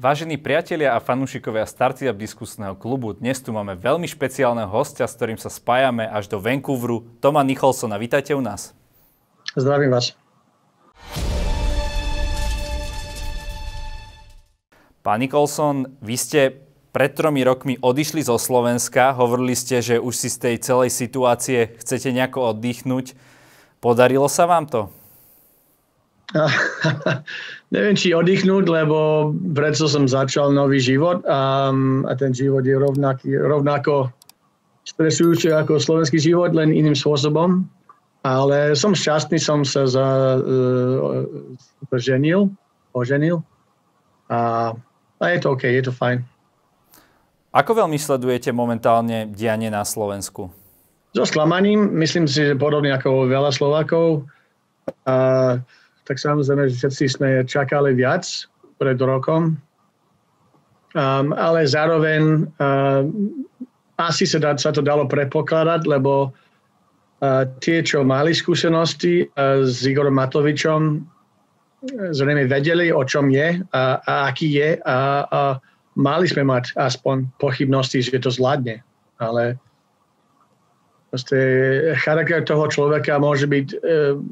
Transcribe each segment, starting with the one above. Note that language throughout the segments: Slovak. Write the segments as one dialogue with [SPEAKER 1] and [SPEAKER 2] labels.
[SPEAKER 1] Vážení priatelia a fanúšikovia Startup diskusného klubu, dnes tu máme veľmi špeciálneho hostia, s ktorým sa spájame až do Vancouveru, Toma Nicholsona. Vítajte u nás.
[SPEAKER 2] Zdravím vás.
[SPEAKER 1] Pán Nicholson, vy ste pred tromi rokmi odišli zo Slovenska. Hovorili ste, že už si z tej celej situácie chcete nejako oddychnúť. Podarilo sa vám to?
[SPEAKER 2] neviem, či oddychnúť, lebo predsa som začal nový život a, a ten život je rovnaký, rovnako stresujúci ako slovenský život, len iným spôsobom. Ale som šťastný, som sa za, uh, ženil, oženil a, a je to OK, je to fajn.
[SPEAKER 1] Ako veľmi sledujete momentálne dianie na Slovensku?
[SPEAKER 2] So sklamaním, myslím si, že podobne ako veľa Slovákov. Uh, tak samozrejme, že všetci sme čakali viac pred rokom. Um, ale zároveň uh, asi sa, dá, sa to dalo predpokladať, lebo uh, tie, čo mali skúsenosti uh, s Igorom Matovičom, zrejme vedeli, o čom je a, a aký je a, a mali sme mať aspoň pochybnosti, že to zvládne. Ale Proste charakter toho človeka môže byť e,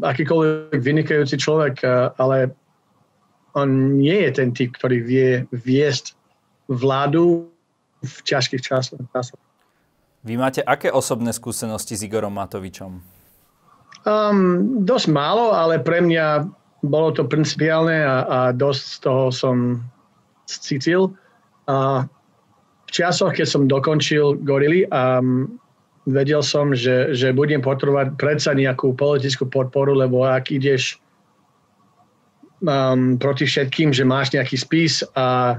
[SPEAKER 2] akýkoľvek vynikajúci človek, e, ale on nie je ten typ, ktorý vie viesť vládu v ťažkých časoch.
[SPEAKER 1] Vy máte aké osobné skúsenosti s Igorom Matovičom?
[SPEAKER 2] Um, dosť málo, ale pre mňa bolo to principiálne a, a dosť z toho som cítil. A v časoch, keď som dokončil Gorily, um, vedel som, že, že budem potrebovať predsa nejakú politickú podporu, lebo ak ideš um, proti všetkým, že máš nejaký spis a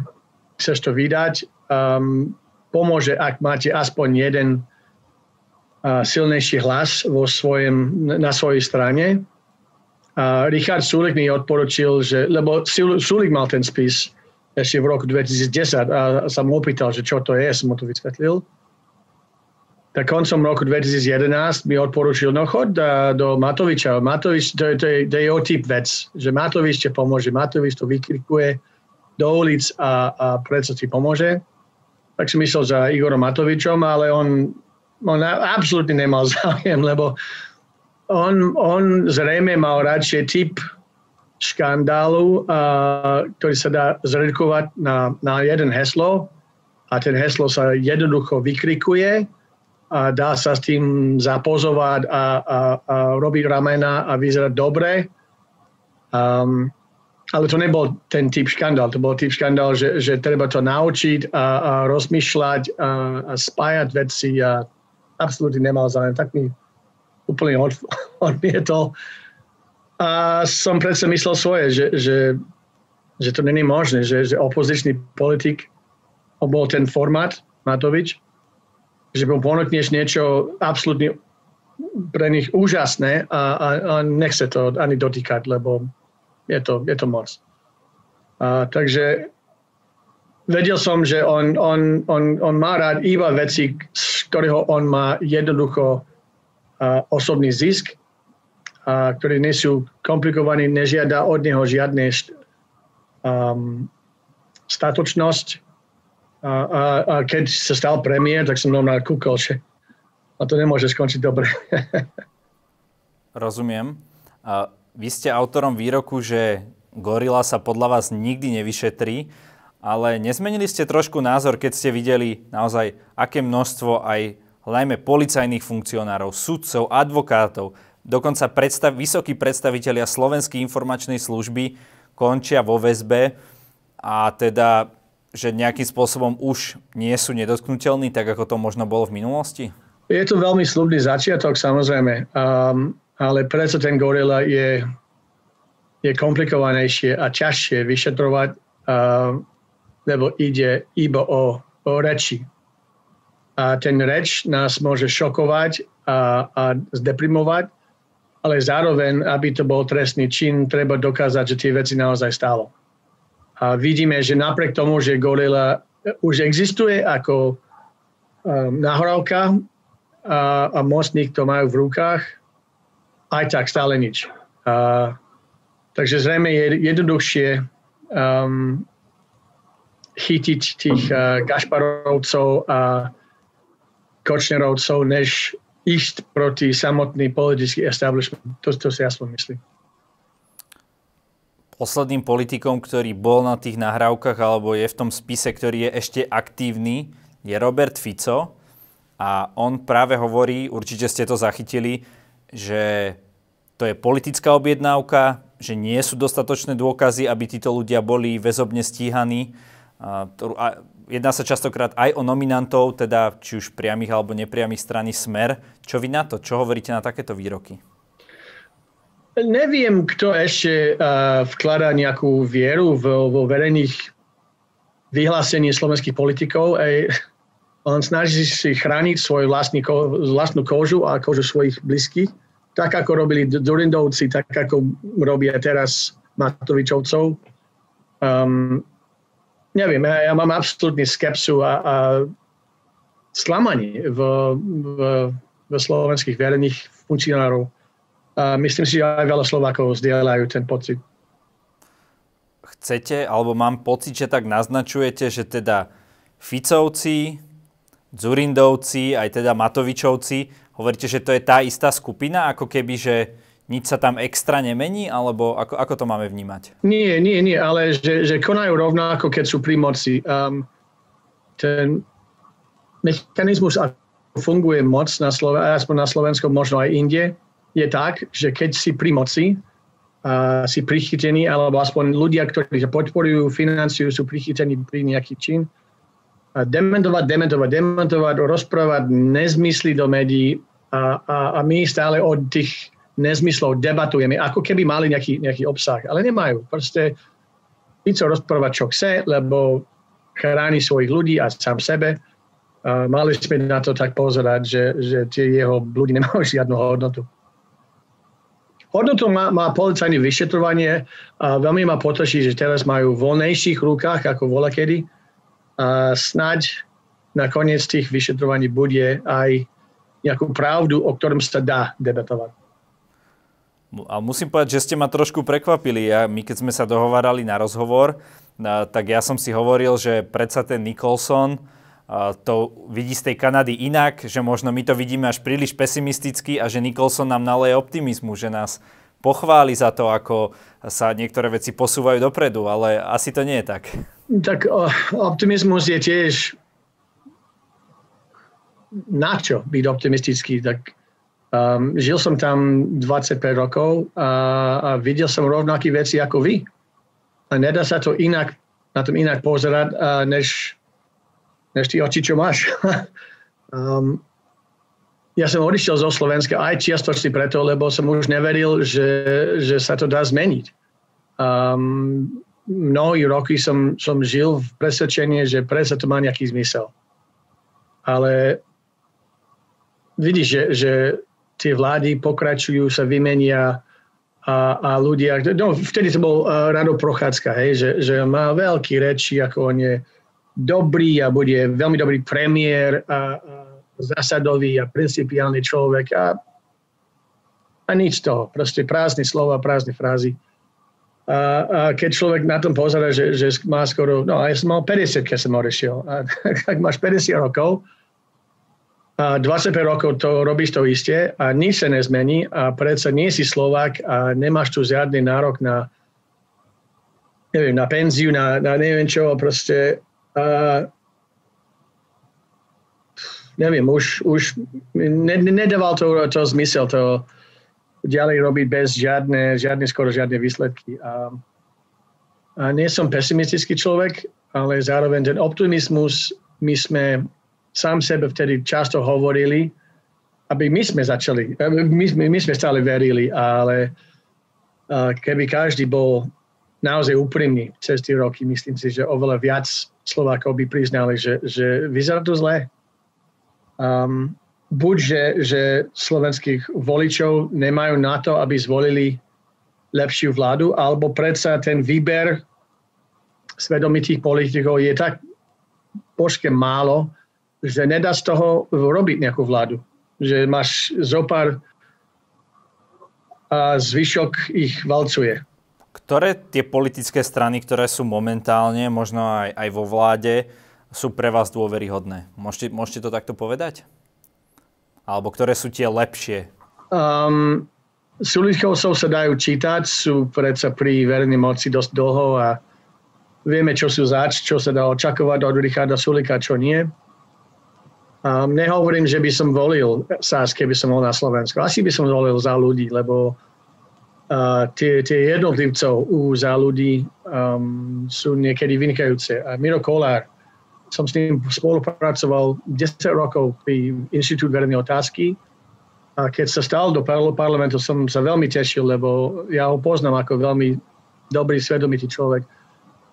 [SPEAKER 2] chceš to vydať, um, pomôže, ak máte aspoň jeden uh, silnejší hlas vo svojom, na svojej strane. A Richard Sulik mi odporučil, že, lebo Sulik mal ten spis ešte v roku 2010 a sa mu opýtal, že čo to je, som mu to vysvetlil tak koncom roku 2011 mi odporučil, no chod do Matoviča. Matovič, to, to, je, to je jeho typ vec, že Matovič ti pomôže. Matovič to vykrikuje do ulic a, a predsa ti pomôže. Tak som myslel za Igorom Matovičom, ale on, on absolútne nemal záujem, lebo on, on zrejme mal radšej typ škandálu, a, ktorý sa dá zredukovať na, na jeden heslo a ten heslo sa jednoducho vykrikuje a dá sa s tým zapozovať a, a, a robiť ramena a vyzerať dobre. Um, ale to nebol ten typ škandál. To bol typ škandál, že, že treba to naučiť a, a rozmýšľať a, a spájať veci a absolútne nemal záujem. Tak mi úplne od, odmietol. A som predsa myslel svoje, že, že, že to není možné, že, že opozičný politik bol ten formát Matovič, že mu ponúkneš niečo absolútne pre nich úžasné a, a, a nechce to ani dotýkať, lebo je to, je to moc. A, takže vedel som, že on, on, on, on má rád iba veci, z ktorého on má jednoducho a, osobný zisk, a, ktoré nie sú komplikovaní, nežiada od neho žiadne um, statočnosť, a, a, a keď sa stal premiér, tak som normálne kúkol, že a to nemôže skončiť dobre.
[SPEAKER 1] Rozumiem. A vy ste autorom výroku, že gorila sa podľa vás nikdy nevyšetrí, ale nezmenili ste trošku názor, keď ste videli naozaj, aké množstvo aj hľajme policajných funkcionárov, sudcov, advokátov, dokonca predstav, vysokí predstavitelia Slovenskej informačnej služby končia vo väzbe a teda že nejakým spôsobom už nie sú nedotknutelní, tak ako to možno bolo v minulosti?
[SPEAKER 2] Je to veľmi slubný začiatok, samozrejme. Um, ale prečo ten gorila je, je komplikovanejšie a ťažšie vyšetrovať, uh, lebo ide iba o, o reči. A ten reč nás môže šokovať a, a zdeprimovať, ale zároveň, aby to bol trestný čin, treba dokázať, že tie veci naozaj stálo. A vidíme, že napriek tomu, že Gorilla už existuje ako um, nahrávka a, a mostník to majú v rukách, aj tak stále nič. A, takže zrejme je jednoduchšie um, chytiť tých uh, Gašparovcov a Kočnerovcov, než ísť proti samotný politický establishment. To, to si aspoň myslím.
[SPEAKER 1] Posledným politikom, ktorý bol na tých nahrávkach alebo je v tom spise, ktorý je ešte aktívny, je Robert Fico. A on práve hovorí, určite ste to zachytili, že to je politická objednávka, že nie sú dostatočné dôkazy, aby títo ľudia boli väzobne stíhaní. Jedná sa častokrát aj o nominantov, teda či už priamých alebo nepriamých strany Smer. Čo vy na to? Čo hovoríte na takéto výroky?
[SPEAKER 2] Neviem, kto ešte vkladá nejakú vieru vo, vo verejných vyhlásení slovenských politikov. Ej, on snaží si chrániť svoju vlastný, vlastnú kožu a kožu svojich blízkych, tak ako robili Durindovci, tak ako robia teraz Matovičovcov. Um, neviem, ja, ja mám absolútny skepsu a, a sklamanie v, v, v slovenských verejných funkcionárov. A myslím si, že aj veľa Slovákov zdieľajú ten pocit.
[SPEAKER 1] Chcete, alebo mám pocit, že tak naznačujete, že teda Ficovci, Zurindovci, aj teda Matovičovci, hovoríte, že to je tá istá skupina, ako keby, že nič sa tam extra nemení, alebo ako, ako to máme vnímať?
[SPEAKER 2] Nie, nie, nie, ale že, že konajú rovnako, keď sú pri moci. Um, ten mechanizmus, ako funguje moc na Sloven- aspoň na Slovensku, možno aj inde, je tak, že keď si pri moci, a si prichytený, alebo aspoň ľudia, ktorí podporujú financiu, sú prichytení pri nejaký čin, a dementovať, dementovať, dementovať, rozprávať nezmysly do médií a, a, a my stále od tých nezmyslov debatujeme, ako keby mali nejaký, nejaký obsah, ale nemajú. Proste Fico rozprávať, čo chce, lebo chráni svojich ľudí a sám sebe. A mali sme na to tak pozerať, že, že tie jeho ľudí nemajú žiadnu hodnotu. Hodnotu má, má policajné vyšetrovanie a veľmi ma poteší, že teraz majú v voľnejších rukách ako volakedy. A snaď nakoniec tých vyšetrovaní bude aj nejakú pravdu, o ktorom sa dá debatovať.
[SPEAKER 1] A musím povedať, že ste ma trošku prekvapili. Ja, my keď sme sa dohovárali na rozhovor, tak ja som si hovoril, že predsa ten Nicholson to vidí z tej Kanady inak, že možno my to vidíme až príliš pesimisticky a že Nicholson nám naleje optimizmu, že nás pochváli za to, ako sa niektoré veci posúvajú dopredu, ale asi to nie je tak.
[SPEAKER 2] Tak optimizmus je tiež na čo byť optimistický, tak Um, žil som tam 25 rokov a, a videl som rovnaké veci ako vy. A nedá sa to inak, na tom inak pozerať, uh, než, než ty oči, čo máš. um, ja som odišiel zo Slovenska aj čiastočne preto, lebo som už neveril, že, že sa to dá zmeniť. Um, mnohé roky som, som žil v presvedčení, že predsa to má nejaký zmysel. Ale vidíš, že, že tie vlády pokračujú, sa vymenia a, a ľudia, no vtedy to bol uh, Rado Prochádzka, hej, že, že má veľký reči, ako on je dobrý a bude veľmi dobrý premiér a, a zásadový a principiálny človek a, a nič z toho. Proste prázdne slova, prázdne frázy. A, a keď človek na tom pozera, že, že má skoro, no ja som mal 50, keď som odešiel. A ak máš 50 rokov, a 25 rokov to robíš to isté a nič sa nezmení a predsa nie si Slovák a nemáš tu žiadny nárok na neviem, na penziu, na, na neviem čo, proste a, neviem, už, už ne, nedával to, to zmysel to ďalej robiť bez žiadne, žiadne skoro žiadne výsledky. A, a nie som pesimistický človek, ale zároveň ten optimizmus my sme sám sebe vtedy často hovorili, aby my sme začali, my, my, my sme stále verili, ale uh, keby každý bol naozaj úprimný cez tie roky, myslím si, že oveľa viac Slovákov by priznali, že, že vyzerá to zle. Um, buď, že, že slovenských voličov nemajú na to, aby zvolili lepšiu vládu, alebo predsa ten výber svedomitých politikov je tak božke málo, že nedá z toho robiť nejakú vládu. Že máš zopár a zvyšok ich valcuje.
[SPEAKER 1] Ktoré tie politické strany, ktoré sú momentálne, možno aj, aj vo vláde, sú pre vás dôveryhodné? Môžete, môžete to takto povedať? Alebo ktoré sú tie lepšie?
[SPEAKER 2] Um, Sulikovcov sa dajú čítať, sú predsa pri verejnej moci dosť dlho a vieme, čo sú zač, čo sa dá očakovať od Richarda Sulika, čo nie. Um, nehovorím, že by som volil SAS, keby som bol na Slovensku. Asi by som volil za ľudí, lebo tie, tie jednotlivcov u za ľudí um, sú niekedy vynikajúce. A Miro Kolár, som s ním spolupracoval 10 rokov pri Inštitút verejnej otázky. A keď sa stal do parlamentu, som sa veľmi tešil, lebo ja ho poznám ako veľmi dobrý, svedomitý človek.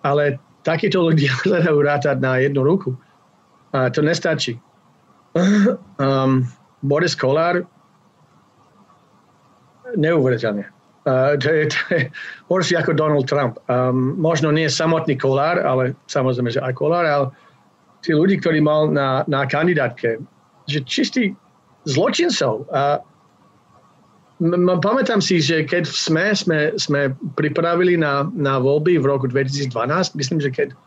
[SPEAKER 2] Ale takíto ľudia hľadajú rátať na jednu ruku. A to nestačí um, Boris Kolár neuveriteľne. Uh, to, je, to je horšie ako Donald Trump. Um, možno nie samotný Kolár, ale samozrejme, že aj Kolár, ale tí ľudí, ktorí mal na, na kandidátke, že čistí zločincov. A m- pamätám si, že keď sme, sme, sme pripravili na, na voľby v roku 2012, myslím, že keď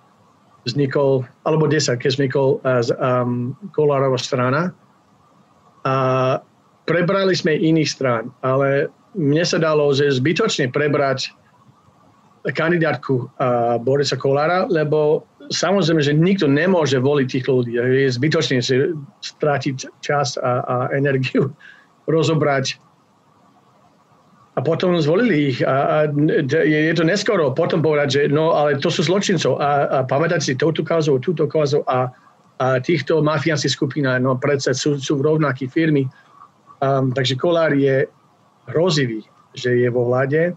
[SPEAKER 2] vznikol, alebo 10, keď vznikol uh, um, Kolárova strana. A prebrali sme iných strán, ale mne sa dalo, že zbytočne prebrať kandidátku Borisa Kolára, lebo samozrejme, že nikto nemôže voliť tých ľudí. Je zbytočne si stratiť čas a, a energiu rozobrať a potom zvolili ich a, a je to neskoro potom povedať, že no ale to sú zločincov a, a pamätať si touto kauzu, túto kauzu a, a týchto mafiánskych skupín, no predsa sú, sú v rovnakých firmy. Um, takže Kolár je hrozivý, že je vo vláde.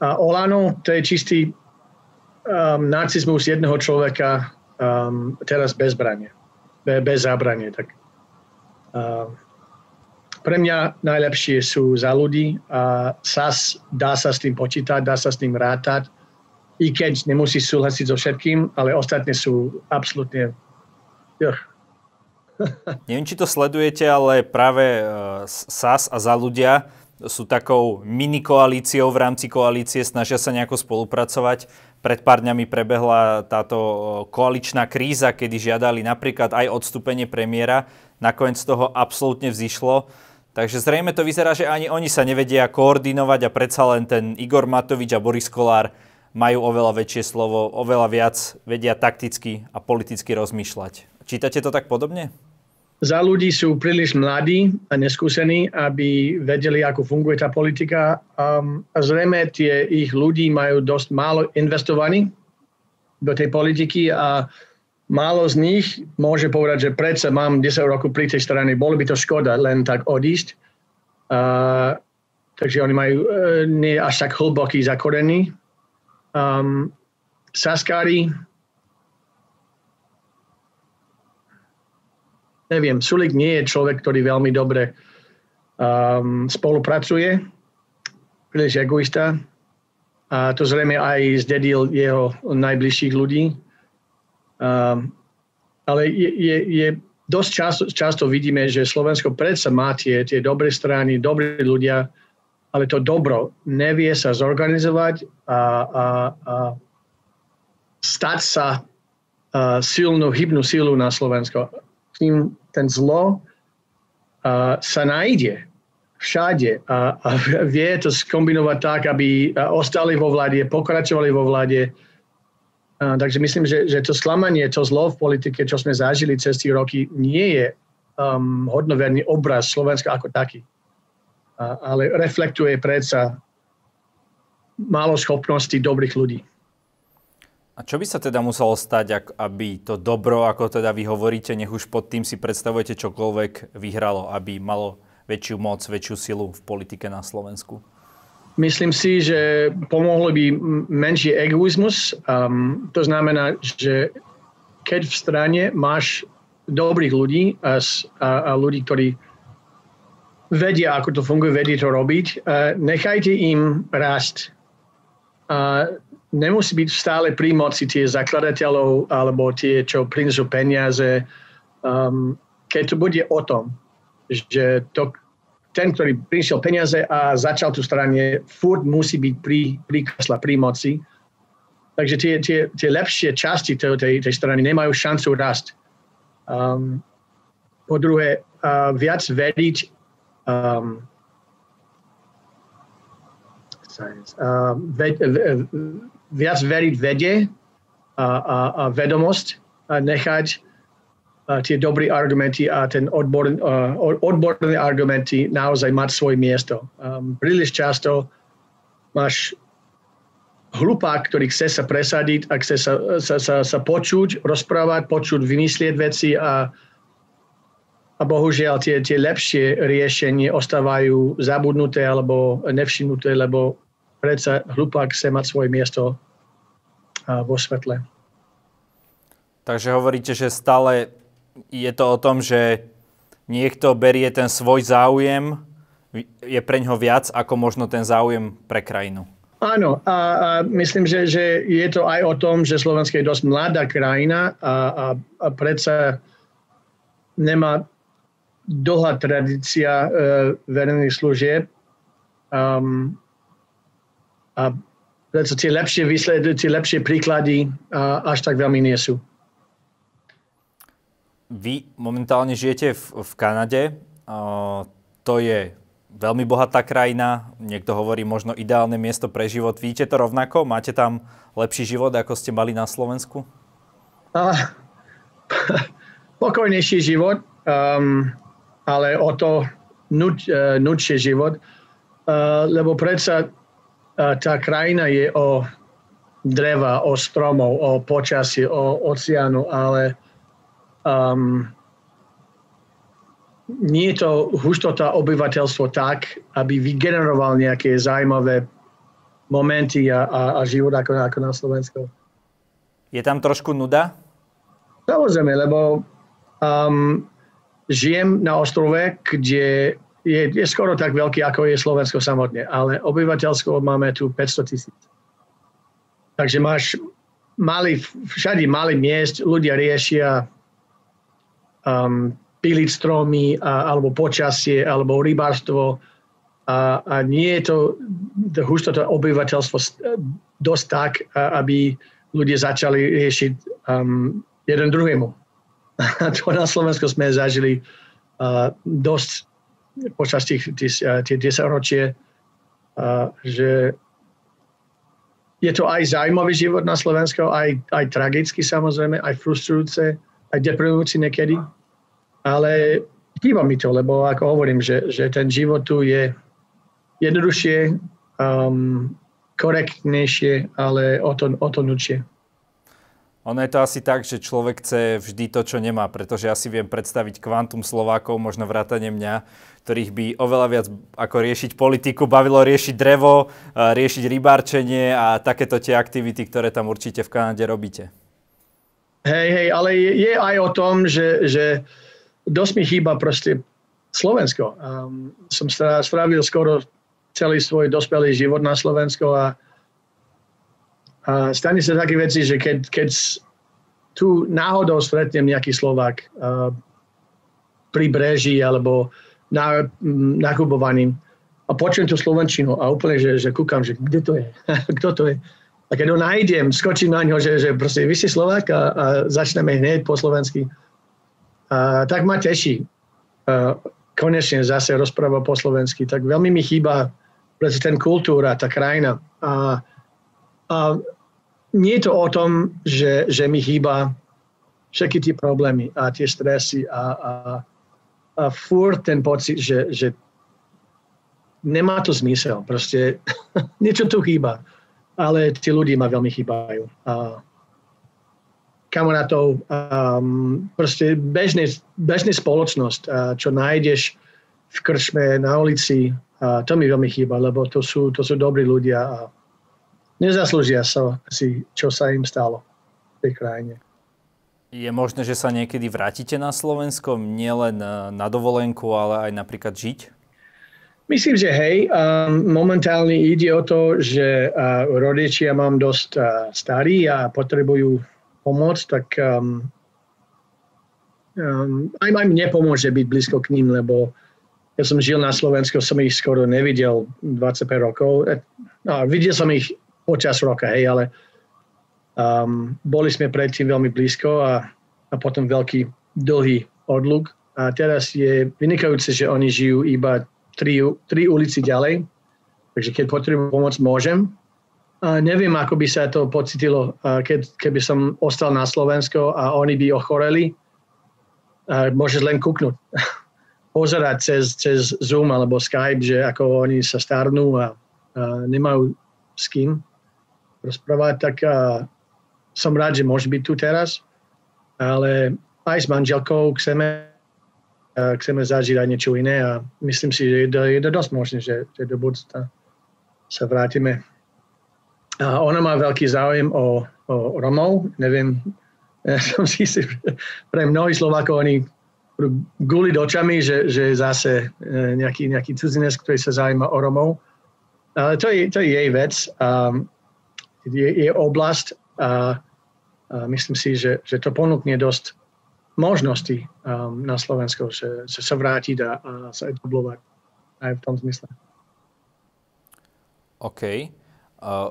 [SPEAKER 2] A Olano, to je čistý um, nacizmus jedného človeka um, teraz bez branie, be, bez zábranie. Tak, um, pre mňa najlepšie sú za ľudí a SAS dá sa s tým počítať, dá sa s tým rátať, i keď nemusí súhlasiť so všetkým, ale ostatné sú absolútne...
[SPEAKER 1] Neviem, či to sledujete, ale práve e, SAS a za ľudia sú takou mini koalíciou v rámci koalície, snažia sa nejako spolupracovať. Pred pár dňami prebehla táto e, koaličná kríza, kedy žiadali napríklad aj odstúpenie premiéra. Nakoniec toho absolútne vzýšlo. Takže zrejme to vyzerá, že ani oni sa nevedia koordinovať a predsa len ten Igor Matovič a Boris Kolár majú oveľa väčšie slovo, oveľa viac vedia takticky a politicky rozmýšľať. Čítate to tak podobne?
[SPEAKER 2] Za ľudí sú príliš mladí a neskúsení, aby vedeli, ako funguje tá politika. Um, a zrejme tie ich ľudí majú dosť málo investovaní do tej politiky a málo z nich môže povedať, že predsa mám 10 rokov pri tej strane, bolo by to škoda len tak odísť. Uh, takže oni majú uh, nie až tak hlboký zakorený. Um, Saskári, neviem, Sulik nie je človek, ktorý veľmi dobre um, spolupracuje, príliš egoista. A to zrejme aj zdedil jeho najbližších ľudí. Um, ale je, je, je dosť často, často vidíme, že Slovensko predsa má tie, tie dobré strany, dobrí ľudia, ale to dobro nevie sa zorganizovať a, a, a stať sa a, silnú, hybnú sílu na Slovensko. Tým ten zlo a, sa nájde všade a, a vie to skombinovať tak, aby ostali vo vláde, pokračovali vo vláde, a, takže myslím, že, že to sklamanie, to zlo v politike, čo sme zažili cez tie roky, nie je um, hodnoverný obraz Slovenska ako taký. A, ale reflektuje predsa málo schopností dobrých ľudí.
[SPEAKER 1] A čo by sa teda muselo stať, aby to dobro, ako teda vy hovoríte, nech už pod tým si predstavujete čokoľvek, vyhralo, aby malo väčšiu moc, väčšiu silu v politike na Slovensku?
[SPEAKER 2] Myslím si, že pomohlo by menší egoizmus. Um, to znamená, že keď v strane máš dobrých ľudí a, a, a ľudí, ktorí vedia, ako to funguje, vedia to robiť, uh, nechajte im rásť. Uh, nemusí byť stále pri moci tie zakladateľov alebo tie, čo prinesú peniaze. Um, keď to bude o tom, že to ten, ktorý prišiel peniaze a začal tú strane, furt musí byť pri, pri kresla, pri moci. Takže tie, tie, tie lepšie časti tej, tej, tej strany nemajú šancu rast. Um, po druhé, uh, viac veriť um, uh, ve, ve, viac veriť vede a, a, a vedomosť a nechať tie dobré argumenty a ten odbor, uh, odborné argumenty naozaj mať svoje miesto. Um, príliš často máš hlupák, ktorý chce sa presadiť a chce sa, sa, sa, sa počuť, rozprávať, počuť, vymyslieť veci a, a bohužiaľ tie, tie lepšie riešenie ostávajú zabudnuté alebo nevšimnuté, lebo predsa hlupák chce mať svoje miesto vo svetle.
[SPEAKER 1] Takže hovoríte, že stále je to o tom, že niekto berie ten svoj záujem, je pre ňo viac ako možno ten záujem pre krajinu.
[SPEAKER 2] Áno, a, a myslím, že, že je to aj o tom, že Slovensko je dosť mladá krajina a, a, a predsa nemá dlhá tradícia e, verejných služieb. Um, a predsa tie lepšie výsledky, tie lepšie príklady a, až tak veľmi nie sú.
[SPEAKER 1] Vy momentálne žijete v, v Kanade. Uh, to je veľmi bohatá krajina. Niekto hovorí možno ideálne miesto pre život. Vidíte to rovnako? Máte tam lepší život, ako ste mali na Slovensku? Uh,
[SPEAKER 2] pokojnejší život, um, ale o to nuč, uh, nudšie život. Uh, lebo predsa uh, tá krajina je o dreva, o stromov, o počasí, o oceánu, ale um, nie je to hustota obyvateľstvo tak, aby vygeneroval nejaké zaujímavé momenty a, a, a život ako, ako na Slovensku.
[SPEAKER 1] Je tam trošku nuda?
[SPEAKER 2] Samozrejme, lebo um, žijem na ostrove, kde je, je skoro tak veľký, ako je Slovensko samotne, ale obyvateľstvo máme tu 500 tisíc. Takže máš malý, všade malý miest, ľudia riešia um, piliť stromy a, alebo počasie alebo rybárstvo a, a nie je to, to to obyvateľstvo dosť tak, aby ľudia začali riešiť um, jeden druhému. to na Slovensku sme zažili uh, dosť počas tých, tých, tých 10 ročie, uh, že je to aj zaujímavý život na Slovensku, aj, aj tragický samozrejme, aj frustrujúce, aj deprimujúci niekedy. Ale chýba mi to, lebo ako hovorím, že, že ten život tu je jednoduchšie, um, korektnejšie, ale o to, o to nutšie.
[SPEAKER 1] Ono je to asi tak, že človek chce vždy to, čo nemá, pretože ja si viem predstaviť kvantum Slovákov, možno vrátane mňa, ktorých by oveľa viac ako riešiť politiku bavilo riešiť drevo, riešiť rybárčenie a takéto tie aktivity, ktoré tam určite v Kanade robíte.
[SPEAKER 2] Hej, hej, ale je, je aj o tom, že, že dosť mi chýba proste Slovensko. Um, som strávil skoro celý svoj dospelý život na Slovensko a, stane sa také veci, že keď, keď tu náhodou stretnem nejaký Slovák uh, pri breží alebo na, nakupovaním a počujem tú Slovenčinu a úplne, že, že kúkam, že kde to je, kto to je. A keď ho nájdem, skočím na ňo, že, že proste vy si Slovák a, a začneme hneď po slovensky. A, tak ma teší. A, konečne zase rozpráva po slovensky. Tak veľmi mi chýba ten kultúra, tá krajina. A, a nie je to o tom, že, že mi chýba všetky tie problémy a tie stresy a, a, a furt ten pocit, že, že nemá to zmysel. Proste niečo tu chýba ale tí ľudia ma veľmi chýbajú. A kamarátov, um, proste bežný, bežný spoločnosť, a čo nájdeš v krčme, na ulici, a to mi veľmi chýba, lebo to sú, to sú dobrí ľudia a nezaslúžia sa si, čo sa im stalo v tej krajine.
[SPEAKER 1] Je možné, že sa niekedy vrátite na Slovensko, nielen na dovolenku, ale aj napríklad žiť?
[SPEAKER 2] Myslím, že hej, momentálne ide o to, že rodičia mám dosť starí a potrebujú pomoc, tak um, um, aj, mne pomôže byť blízko k ním, lebo keď som žil na Slovensku, som ich skoro nevidel 25 rokov. No, videl som ich počas roka, hej, ale um, boli sme predtým veľmi blízko a, a potom veľký dlhý odluk. A teraz je vynikajúce, že oni žijú iba tri, tri ulici ďalej. Takže keď potrebujem pomoc, môžem. A neviem, ako by sa to pocitilo, keď, keby som ostal na Slovensko a oni by ochoreli. A môžeš len kúknúť. pozerať cez, cez Zoom alebo Skype, že ako oni sa starnú a, a nemajú s kým rozprávať, tak a, som rád, že môže byť tu teraz, ale aj s manželkou chceme, a, chceme zažiť aj niečo iné a myslím si, že je to, je to dosť možné, že, že do budúcna sa vrátime. A ona má veľký záujem o, o Romov, neviem, ja som si istý, pre mnohých Slovákov oni guliť očami, že, že je zase e, nejaký, nejaký cudzinec, ktorý sa zaujíma o Romov. Ale to je, to je jej vec. Je, je oblasť a, a myslím si, že, že to ponúkne dosť možností um, na Slovensku, že, že sa vrátiť a, a sa etablovať aj v tom zmysle.
[SPEAKER 1] OK. Uh,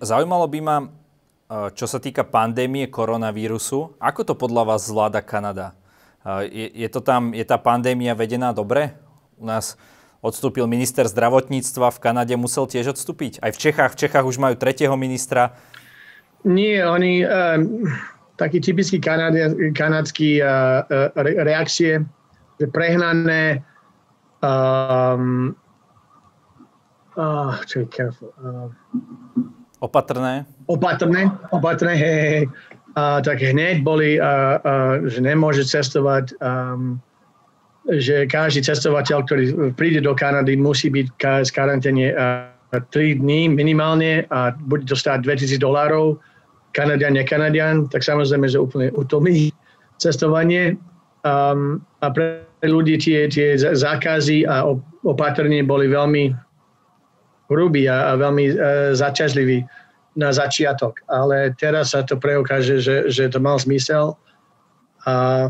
[SPEAKER 1] zaujímalo by ma, uh, čo sa týka pandémie koronavírusu, ako to podľa vás zvláda Kanada? Je, je, to tam, je tá pandémia vedená dobre? U nás odstúpil minister zdravotníctva, v Kanade musel tiež odstúpiť. Aj v Čechách, v Čechách už majú tretieho ministra.
[SPEAKER 2] Nie, oni, um, taký typický kanadský uh, re, reakcie, že prehnané um, uh, čo je careful, uh,
[SPEAKER 1] opatrné.
[SPEAKER 2] Opatrné, opatrné, hej, hej a tak hneď boli, a, a, že nemôže cestovať, um, že každý cestovateľ, ktorý príde do Kanady, musí byť z karanténe 3 dní minimálne a bude to stáť 2000 dolárov, Kanadian, nekanadian, tak samozrejme, že úplne utomí cestovanie. Um, a pre ľudí tie, tie zákazy a opatrenie boli veľmi hrubí a, a veľmi uh, zaťažliví na začiatok, ale teraz sa to preukáže, že, že to mal zmysel. A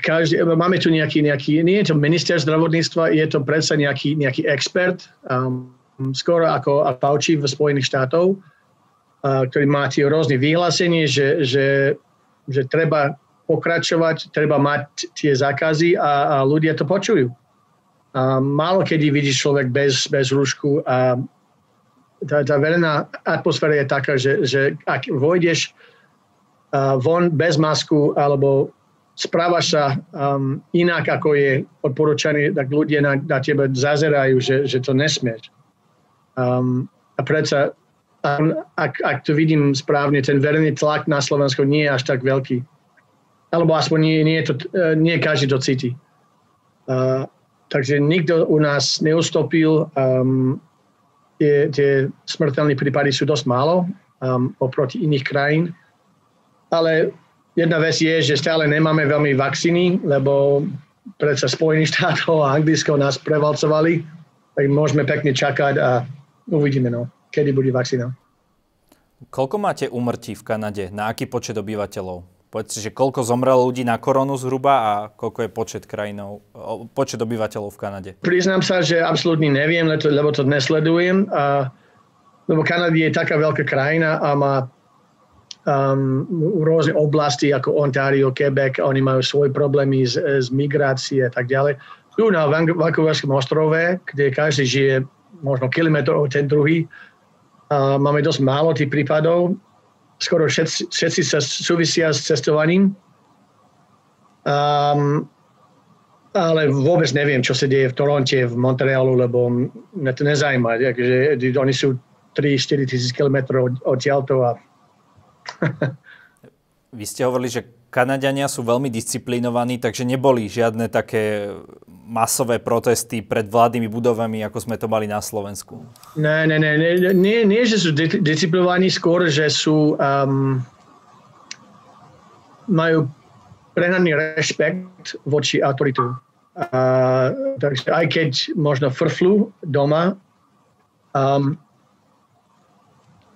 [SPEAKER 2] každý, máme tu nejaký, nejaký, nie je to minister zdravotníctva, je to predsa nejaký, nejaký expert, um, skoro ako Fauci v Spojených štátov, uh, ktorý má tie rôzne vyhlásenie, že, že, že treba pokračovať, treba mať tie zákazy a, a ľudia to počujú. A málo kedy vidí človek bez, bez rúšku a tá, tá verejná atmosféra je taká, že, že ak vojdeš uh, von bez masku alebo správaš sa um, inak, ako je odporúčaný, tak ľudia na, na tebe zazerajú, že, že to nesmieš. Um, a predsa, ak, ak to vidím správne, ten verejný tlak na Slovensku nie je až tak veľký. Alebo aspoň nie, nie, to, uh, nie každý to cíti. Uh, takže nikto u nás neustopil. Um, tie, tie smrteľné prípady sú dosť málo um, oproti iných krajín. Ale jedna vec je, že stále nemáme veľmi vakcíny, lebo predsa Spojených štátov a Anglicko nás prevalcovali, tak môžeme pekne čakať a uvidíme, no, kedy bude vakcína.
[SPEAKER 1] Koľko máte umrtí v Kanade? Na aký počet obyvateľov? Povedzte, že koľko zomrelo ľudí na koronu zhruba a koľko je počet krajinov, počet obyvateľov v Kanade?
[SPEAKER 2] Priznám sa, že absolútne neviem, lebo to nesledujem. A, lebo Kanada je taká veľká krajina a má um, rôzne oblasti ako Ontario, Quebec, oni majú svoje problémy z, z migrácie a tak ďalej. Tu na Vancouverskom ostrove, kde každý žije možno kilometr od ten druhý, uh, máme dosť málo tých prípadov skoro všetci, všetci sa súvisia s cestovaním. Um, ale vôbec neviem, čo sa deje v Toronte, v Montrealu, lebo mňa to nezajíma. Takže oni sú 3-4 tisíc kilometrov odtiaľto a
[SPEAKER 1] Vy ste hovorili, že Kanadiania sú veľmi disciplinovaní, takže neboli žiadne také masové protesty pred vládnymi budovami, ako sme to mali na Slovensku.
[SPEAKER 2] Ne, ne, ne, ne, nie, nie že sú disciplinovaní, skôr, že sú um, majú prehnaný rešpekt voči autoritu. Uh, takže aj keď možno frflu doma, um,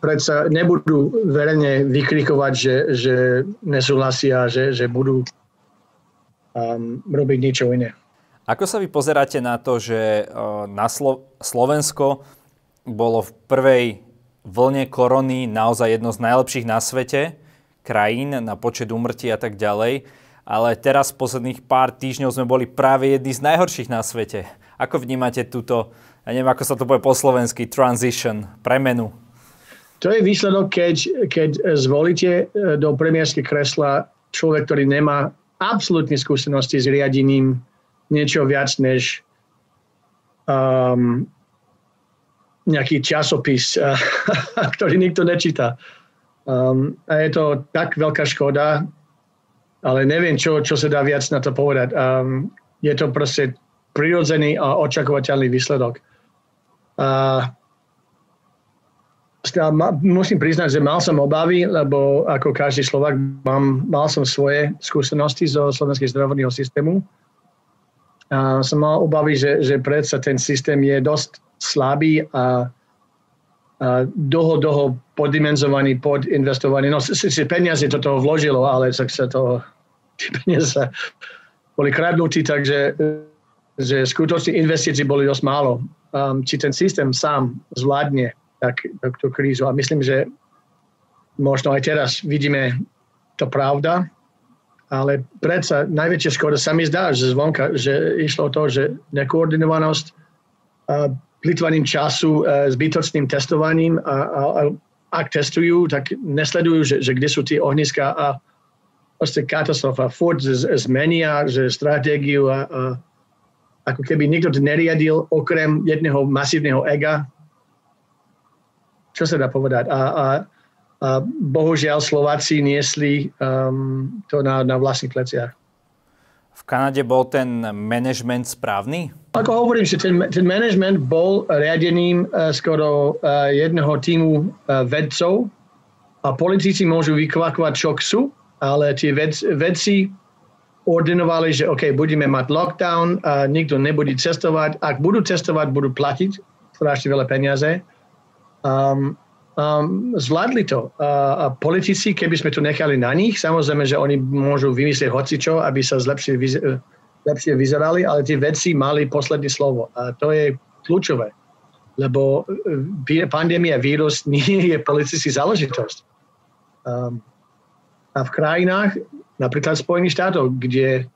[SPEAKER 2] predsa nebudú verejne vykrikovať, že, že nesúhlasia, že, že budú um, robiť niečo iné.
[SPEAKER 1] Ako sa vy pozeráte na to, že na Slo- Slovensko bolo v prvej vlne korony naozaj jedno z najlepších na svete krajín na počet úmrtí a tak ďalej, ale teraz posledných pár týždňov sme boli práve jedni z najhorších na svete. Ako vnímate túto, ja neviem, ako sa to povie po slovensky, transition, premenu?
[SPEAKER 2] To je výsledok, keď, keď zvolíte e, do premiérskej kresla človek, ktorý nemá absolútne skúsenosti s riadením niečo viac než um, nejaký časopis, uh, ktorý nikto nečíta. Um, a je to tak veľká škoda, ale neviem, čo, čo sa dá viac na to povedať. Um, je to proste prirodzený a očakovateľný výsledok. Uh, musím priznať, že mal som obavy, lebo ako každý Slovak mám, mal som svoje skúsenosti zo slovenského zdravotného systému. A som mal obavy, že, že predsa ten systém je dosť slabý a, a dlho, dlho poddimenzovaný, podinvestovaný. No, si, si peniaze do toho vložilo, ale tak sa to, tie peniaze boli kradnutí, takže že skutočne investície boli dosť málo. Um, či ten systém sám zvládne tak, tú krízu. A myslím, že možno aj teraz vidíme to pravda, ale predsa najväčšia škoda sa mi zdá, že zvonka, že išlo o to, že nekoordinovanosť, plýtvaním času, zbytočným testovaním a, a, a ak testujú, tak nesledujú, že, že kde sú tie ohniska a proste katastrofa. Ford zmenia že stratégiu a, a ako keby nikto to neriadil okrem jedného masívneho ega, čo sa dá povedať. A, a, a bohužiaľ Slováci niesli um, to na, na vlastných pleciach.
[SPEAKER 1] V Kanade bol ten management správny?
[SPEAKER 2] Ako hovorím, že ten, ten management bol riadeným uh, skoro uh, jedného týmu uh, vedcov a politici môžu vykvakovať, čo chcú, ale tie ved, vedci ordinovali, že OK, budeme mať lockdown, a nikto nebude cestovať. Ak budú cestovať, budú platiť strašne veľa peniaze um, um, zvládli to. Uh, a politici, keby sme to nechali na nich, samozrejme, že oni môžu vymyslieť hocičo, aby sa zlepšie, lepšie vyzerali, ale tie veci mali posledné slovo. A to je kľúčové, lebo uh, pandémia, vírus nie je politický záležitosť. Um, a v krajinách, napríklad Spojených štátov, kde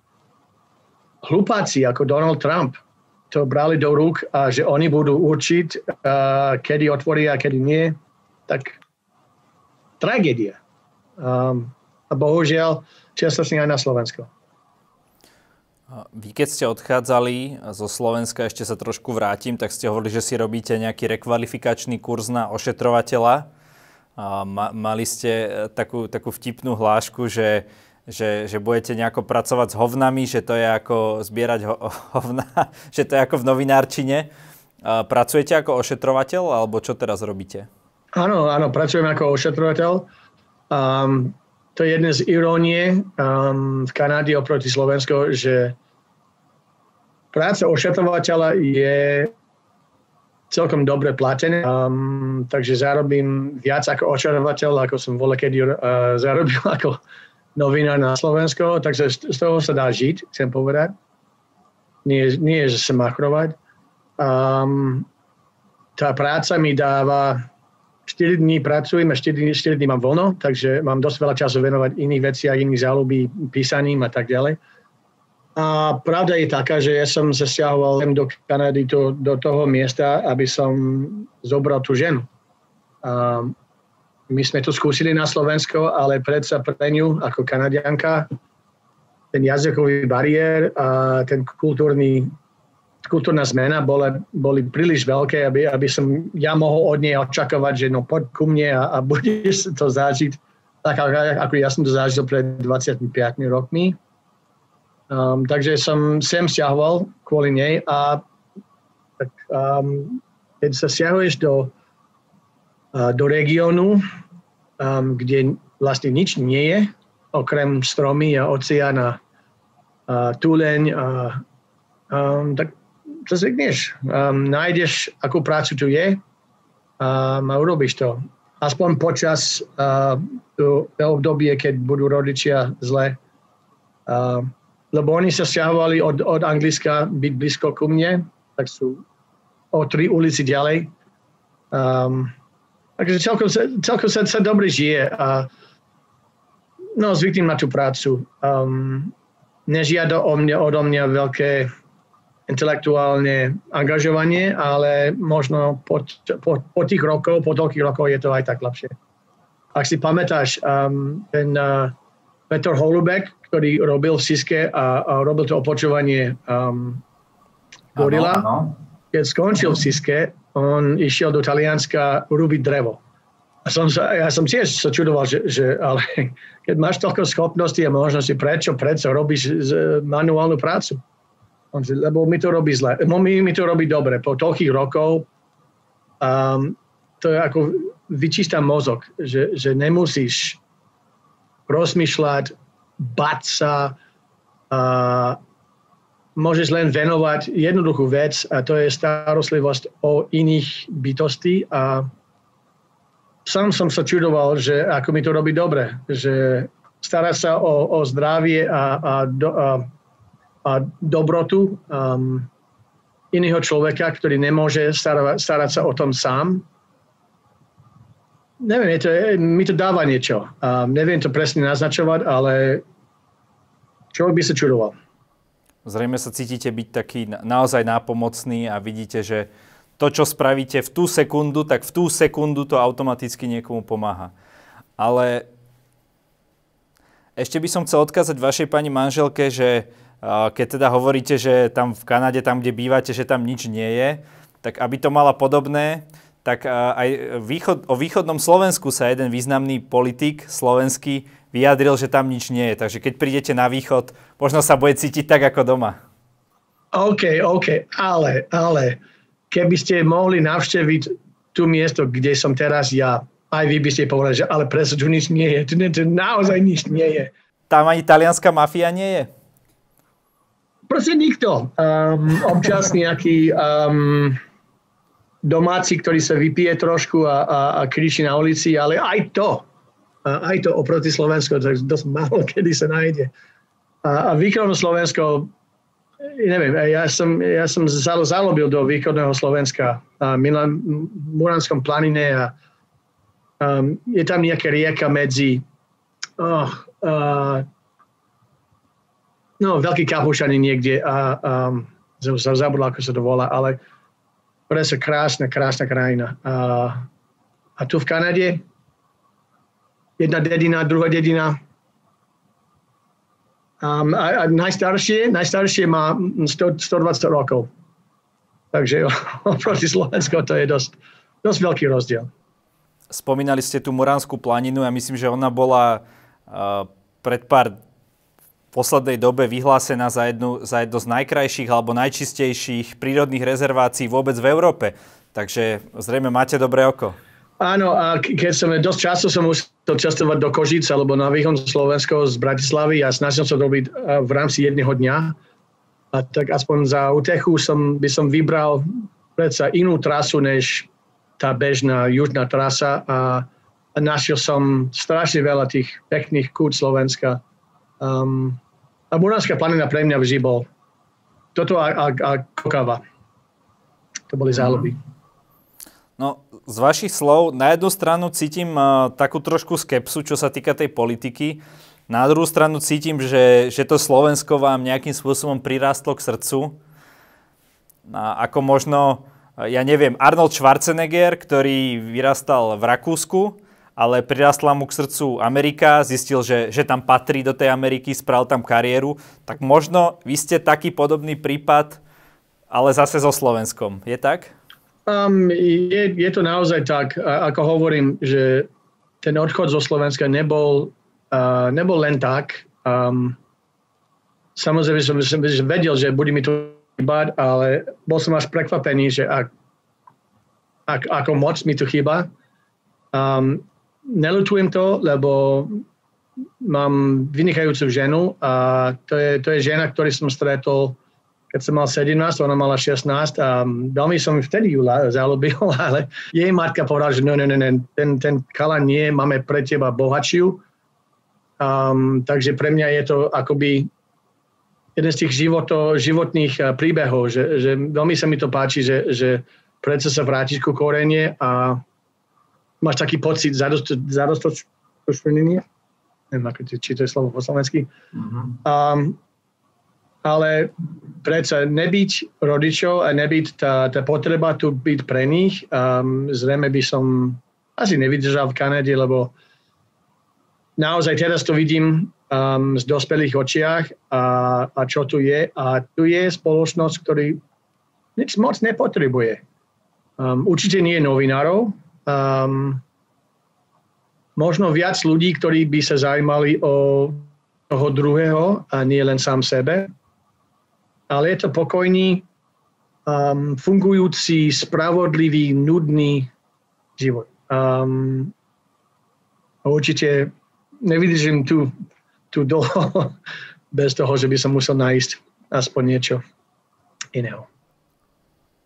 [SPEAKER 2] hlupáci ako Donald Trump to brali do rúk a že oni budú určiť, uh, kedy otvoria a kedy nie, tak tragédia. Um, a bohužiaľ, čiastočne aj na Slovensko.
[SPEAKER 1] Vy keď ste odchádzali zo Slovenska, ešte sa trošku vrátim, tak ste hovorili, že si robíte nejaký rekvalifikačný kurz na ošetrovateľa. A mali ste e, takú, takú vtipnú hlášku, že že, že budete nejako pracovať s hovnami, že to je ako zbierať ho, hovna, že to je ako v novinárčine. Pracujete ako ošetrovateľ, alebo čo teraz robíte?
[SPEAKER 2] Áno, áno, pracujem ako ošetrovateľ. Um, to je jedna z irónie um, v Kanáde oproti Slovensku, že práca ošetrovateľa je celkom dobre platené, um, takže zarobím viac ako ošetrovateľ, ako som voľa kedy uh, zarobil ako novinár na Slovensko, takže z toho sa dá žiť, chcem povedať. Nie, nie že sa machrovať. Um, tá práca mi dáva 4 dní pracujem a 4 dní, 4 dní mám voľno, takže mám dosť veľa času venovať iných veciach, iných záľubí, písaním a tak ďalej. A pravda je taká, že ja som sa stiahoval do Kanady do, do toho miesta, aby som zobral tú ženu. Um, my sme to skúsili na Slovensko, ale predsa pre ňu ako kanadianka ten jazykový bariér a ten kultúrny, kultúrna zmena bola, boli príliš veľké, aby, aby som ja mohol od nej očakávať, že no poď ku mne a, a budeš to zažiť tak ako ja som to zažil pred 25 rokmi. Um, takže som sem stiahoval kvôli nej a tak, um, keď sa stiahuješ do do regiónu, um, kde vlastne nič nie je, okrem stromy a oceán a, túleň, a, um, tak to zvykneš. Um, nájdeš, akú prácu tu je um, a urobíš to. Aspoň počas uh, to obdobie, keď budú rodičia zle. Uh, lebo oni sa stiahovali od, od Angliska byť blízko ku mne, tak sú o tri ulici ďalej. Um, takže celkom, celkom sa, sa dobre žije a no, zvyknem na tú prácu. Um, nežiada o mňa, odo mňa veľké intelektuálne angažovanie, ale možno po, po, po tých rokov, po toľkých rokov je to aj tak lepšie. Ak si pamätáš, um, ten uh, Petr Holubek, ktorý robil v Siske a, a robil to opočovanie um, Gorila, keď skončil v Siske, on išiel do Talianska rubiť drevo. A som sa, ja som tiež sa čudoval, že, že ale keď máš toľko schopností a možnosti, prečo, prečo robíš manuálnu prácu? On si, lebo mi to robí zle. Mi, mi to robí dobre. Po toľkých rokov um, to je ako vyčistá mozog, že, že nemusíš rozmýšľať, bať sa, uh, môžeš len venovať jednoduchú vec a to je starostlivosť o iných bytostí a sám som sa čudoval, že ako mi to robí dobre, že starať sa o, o zdravie a, a, do, a a dobrotu um, iného človeka, ktorý nemôže starať, starať sa o tom sám. Neviem, je to, mi to dáva niečo. Um, neviem to presne naznačovať, ale človek by sa čudoval.
[SPEAKER 1] Zrejme sa cítite byť taký naozaj nápomocný a vidíte, že to, čo spravíte v tú sekundu, tak v tú sekundu to automaticky niekomu pomáha. Ale ešte by som chcel odkázať vašej pani manželke, že keď teda hovoríte, že tam v Kanade, tam kde bývate, že tam nič nie je, tak aby to mala podobné, tak aj východ, o východnom Slovensku sa jeden významný politik slovenský vyjadril, že tam nič nie je. Takže keď prídete na východ, možno sa bude cítiť tak ako doma.
[SPEAKER 2] OK, OK, ale, ale keby ste mohli navšteviť tú miesto, kde som teraz ja, aj vy by ste povedali, že ale prečo tu nič nie je, tu, tu naozaj nič nie je.
[SPEAKER 1] Tam ani talianská mafia nie je?
[SPEAKER 2] Proste nikto. Um, občas nejaký um, domáci, ktorý sa vypije trošku a, a, a kričí na ulici, ale aj to, a aj to oproti Slovensku, tak dosť málo kedy sa nájde. A, a východné Slovensko, neviem, ja som, ja som zalobil do východného Slovenska a Milan, Muranskom planine a um, je tam nejaká rieka medzi oh, uh, no, veľký kapušany niekde a um, som zabudol, ako sa to volá, ale je krásna, krásna krajina. A, a tu v Kanade jedna dedina, druhá dedina. Um, a, a najstaršie, najstaršie má 100, 120 rokov. Takže oproti Slovensku to je dosť, dosť veľký rozdiel.
[SPEAKER 1] Spomínali ste tú Moránskú planinu a myslím, že ona bola uh, pred pár poslednej dobe vyhlásená za jednu, za jednu z najkrajších alebo najčistejších prírodných rezervácií vôbec v Európe. Takže zrejme máte dobré oko.
[SPEAKER 2] Áno, a keď som, dosť často som musel cestovať do Kožic alebo na východ Slovensko z Bratislavy a snažil som robiť v rámci jedného dňa. A tak aspoň za útechu som, by som vybral predsa inú trasu než tá bežná južná trasa a, a našiel som strašne veľa tých pekných kút Slovenska. Um, a Muránska planina pre mňa vždy bol toto a, a, a Kokava. To boli záľuby.
[SPEAKER 1] No, z vašich slov na jednu stranu cítim uh, takú trošku skepsu, čo sa týka tej politiky. Na druhú stranu cítim, že, že to Slovensko vám nejakým spôsobom prirástlo k srdcu. A ako možno, ja neviem, Arnold Schwarzenegger, ktorý vyrastal v Rakúsku, ale prirastla mu k srdcu Amerika, zistil, že, že tam patrí do tej Ameriky, spravil tam kariéru, tak možno vy ste taký podobný prípad, ale zase so Slovenskom. Je tak?
[SPEAKER 2] Um, je, je to naozaj tak, ako hovorím, že ten odchod zo Slovenska nebol, uh, nebol len tak. Um, samozrejme som, som vedel, že bude mi to chýbať, ale bol som až prekvapený, že ak, ak, ako moc mi to chýba. Um, nelutujem to, lebo mám vynikajúcu ženu a to je, to je žena, ktorú som stretol, keď som mal 17, ona mala 16 a veľmi som vtedy ju zalúbil, ale jej matka povedala, že no, no, no, no ten, ten kalan nie, máme pre teba bohatšiu. Um, takže pre mňa je to akoby jeden z tých životo, životných príbehov, že, že veľmi sa mi to páči, že, že predsa sa vrátiš ku korene a máš taký pocit zadostočnenia, neviem, ako, či to je slovo po slovensky, mm-hmm. um, ale predsa nebyť rodičov a nebyť tá, tá potreba tu byť pre nich, um, zrejme by som asi nevydržal v Kanade, lebo naozaj teraz to vidím um, z dospelých očiach a, a čo tu je. A tu je spoločnosť, ktorý nič moc nepotrebuje. Um, určite nie novinárov. Um, možno viac ľudí, ktorí by sa zaujímali o toho druhého a nie len sám sebe ale je to pokojný, um, fungujúci, spravodlivý, nudný život. Um, určite nevydržím tu, tu dlho bez toho, že by som musel nájsť aspoň niečo iného.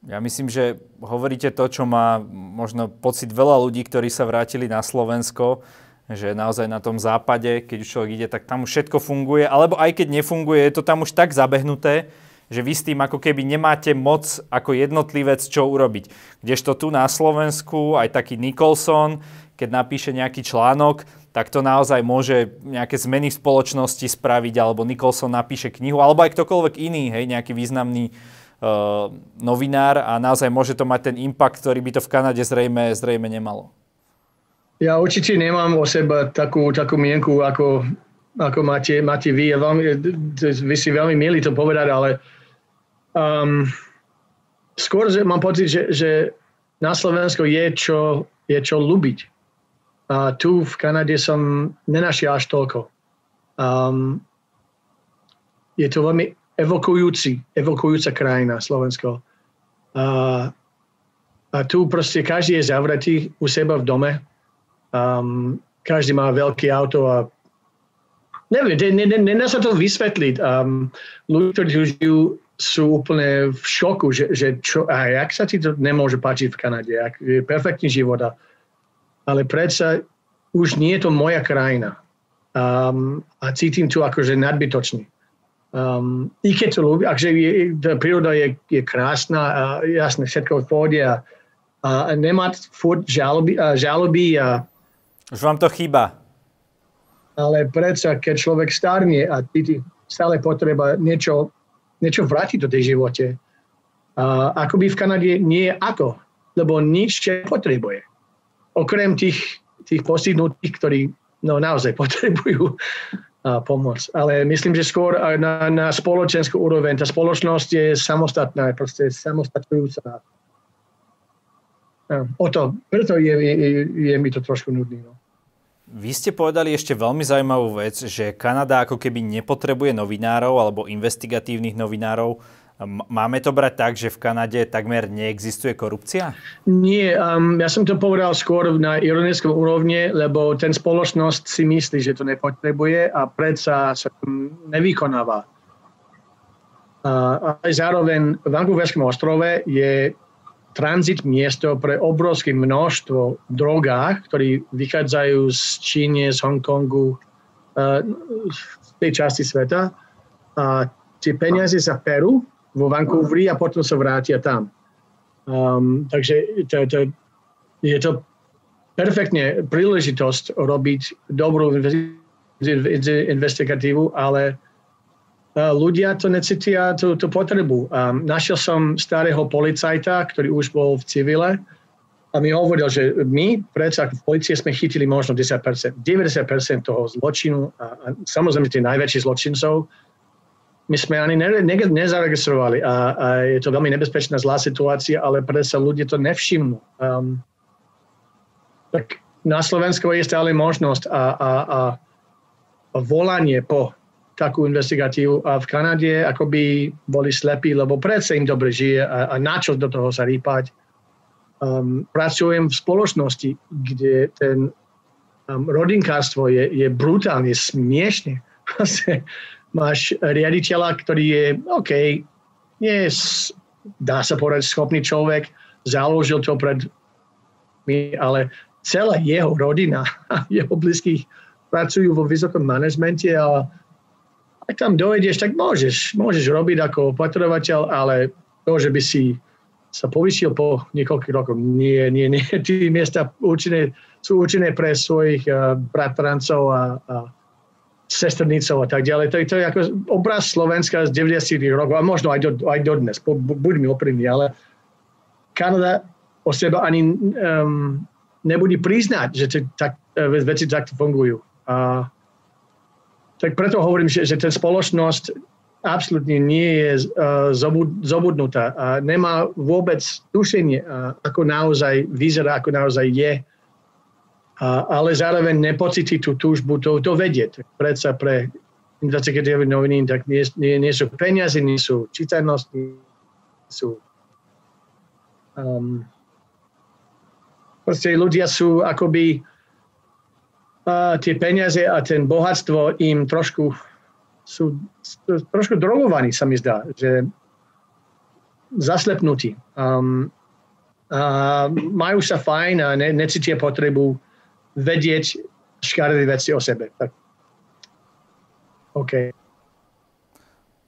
[SPEAKER 1] Ja myslím, že hovoríte to, čo má možno pocit veľa ľudí, ktorí sa vrátili na Slovensko, že naozaj na tom západe, keď už človek ide, tak tam už všetko funguje, alebo aj keď nefunguje, je to tam už tak zabehnuté, že vy s tým ako keby nemáte moc ako jednotlivec čo urobiť. Kdežto tu na Slovensku aj taký Nicholson, keď napíše nejaký článok, tak to naozaj môže nejaké zmeny v spoločnosti spraviť, alebo Nicholson napíše knihu, alebo aj ktokoľvek iný, hej, nejaký významný uh, novinár a naozaj môže to mať ten impact, ktorý by to v Kanade zrejme, zrejme nemalo.
[SPEAKER 2] Ja určite nemám o seba takú, takú mienku, ako, ako máte, máte vy. Veľmi, vy si veľmi milí to povedať, ale Um, skôr že mám pocit, že, že na Slovensku je čo, je čo ľúbiť. A tu v Kanade som nenašiel až toľko. Um, je to veľmi evokujúci, evokujúca krajina Slovensko. A, a tu proste každý je zavretý u seba v dome. Um, každý má veľké auto a neviem, nedá sa to vysvetliť. Um, ľudia, ktorí žijú sú úplne v šoku, že, že čo, a jak sa ti to nemôže páčiť v Kanade, jak, je perfektný život. Ale predsa už nie je to moja krajina. Um, a cítim tu akože nadbytočný. Um, I keď to ľúbi, akže je, tá príroda je, je krásna a jasne, všetko v pohode a, a nemať furt žaloby, a, žaloby a,
[SPEAKER 1] Už vám to chýba.
[SPEAKER 2] Ale predsa, keď človek starne a cíti stále potreba niečo niečo vrátiť do tej živote. A akoby v Kanade nie je ako, lebo nič potrebuje. Okrem tých, tých postihnutých, ktorí no, naozaj potrebujú a, pomoc. Ale myslím, že skôr na, na spoločenskú úroveň. Tá spoločnosť je samostatná, proste samostatujúca. O to, preto je, je, je mi to trošku nudný. No.
[SPEAKER 1] Vy ste povedali ešte veľmi zaujímavú vec, že Kanada ako keby nepotrebuje novinárov alebo investigatívnych novinárov. Máme to brať tak, že v Kanade takmer neexistuje korupcia?
[SPEAKER 2] Nie, um, ja som to povedal skôr na ironickom úrovni, lebo ten spoločnosť si myslí, že to nepotrebuje a predsa sa nevykonáva. Uh, a zároveň v Vancouverskom ostrove je tranzit miesto pre obrovské množstvo drogách, ktorí vychádzajú z Číne, z Hongkongu, uh, z tej časti sveta. A tie peniaze sa perú vo Vancouveri a potom sa vrátia tam. Um, takže to, to, je to perfektne príležitosť robiť dobrú investigatívu, ale ľudia to necítia tú, tú potrebu. Um, našiel som starého policajta, ktorý už bol v civile a mi hovoril, že my, predsa v policie sme chytili možno 10%. 90% toho zločinu a, a samozrejme tých najväčších zločincov my sme ani ne, ne, nezaregistrovali a, a je to veľmi nebezpečná zlá situácia, ale predsa ľudia to nevšimnú. Um, tak na Slovensku je stále možnosť a, a, a volanie po takú investigatívu a v Kanade akoby boli slepí, lebo predsa im dobre žije a, a na čo do toho sa rýpať. Um, pracujem v spoločnosti, kde ten um, rodinkárstvo je, je brutálne, smiešne. Máš riaditeľa, ktorý je, OK, nie je, dá sa povedať, schopný človek, založil to pred ale celá jeho rodina a jeho blízkych pracujú vo vysokom manažmente a ak tam dojdeš, tak môžeš, môžeš robiť ako opatrovateľ, ale to, že by si sa povyšil po niekoľkých rokoch, nie, nie, nie. Tí miesta určené, sú určené pre svojich uh, bratrancov a, a sestrnicov a tak ďalej. To, to je ako obraz Slovenska z 90. rokov a možno aj, do, aj dodnes, buď mi oprímni, ale Kanada o seba ani um, nebude priznať, že to, tak, veci takto fungujú. A tak preto hovorím, že, že tá spoločnosť absolútne nie je uh, zobudnutá a nemá vôbec tušenie, uh, ako naozaj vyzerá, ako naozaj je. Uh, ale zároveň nepocití tú túžbu to, to vedieť. Predsa pre investigatívne noviny tak nie, nie, nie sú peniaze, nie sú čítanosti, nie sú um, proste ľudia sú akoby a tie peniaze a ten bohatstvo im trošku sú trošku drogovaní, sa mi zdá, že zaslepnutí. Um, a majú sa fajn a ne, necítia potrebu vedieť škaredé veci o sebe. Tak. OK.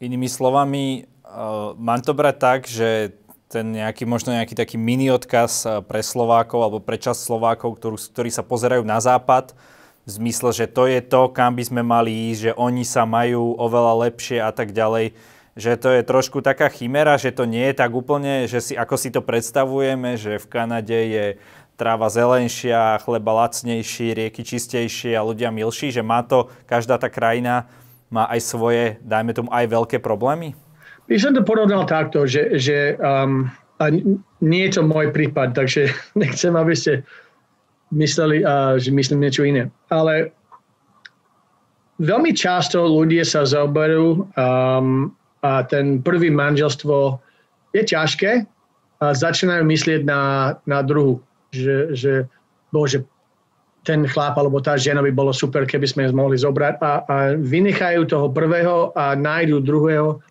[SPEAKER 1] Inými slovami, uh, mám to brať tak, že ten nejaký, možno nejaký taký mini odkaz uh, pre Slovákov alebo pre časť Slovákov, ktorú, ktorí sa pozerajú na západ, v zmysle, že to je to, kam by sme mali ísť, že oni sa majú oveľa lepšie a tak ďalej. Že to je trošku taká chimera, že to nie je tak úplne, že si, ako si to predstavujeme, že v Kanade je tráva zelenšia, chleba lacnejší, rieky čistejšie a ľudia milší, že má to, každá tá krajina má aj svoje, dajme tomu, aj veľké problémy?
[SPEAKER 2] By som to porovnal takto, že, že um, a nie je to môj prípad, takže nechcem, aby ste mysleli, uh, že myslím niečo iné. Ale veľmi často ľudia sa zaoberú um, a ten prvý manželstvo je ťažké a začínajú myslieť na, na druhu. Že, že bože, ten chlap alebo tá žena by bolo super, keby sme mohli zobrať a, a vynechajú toho prvého a nájdu druhého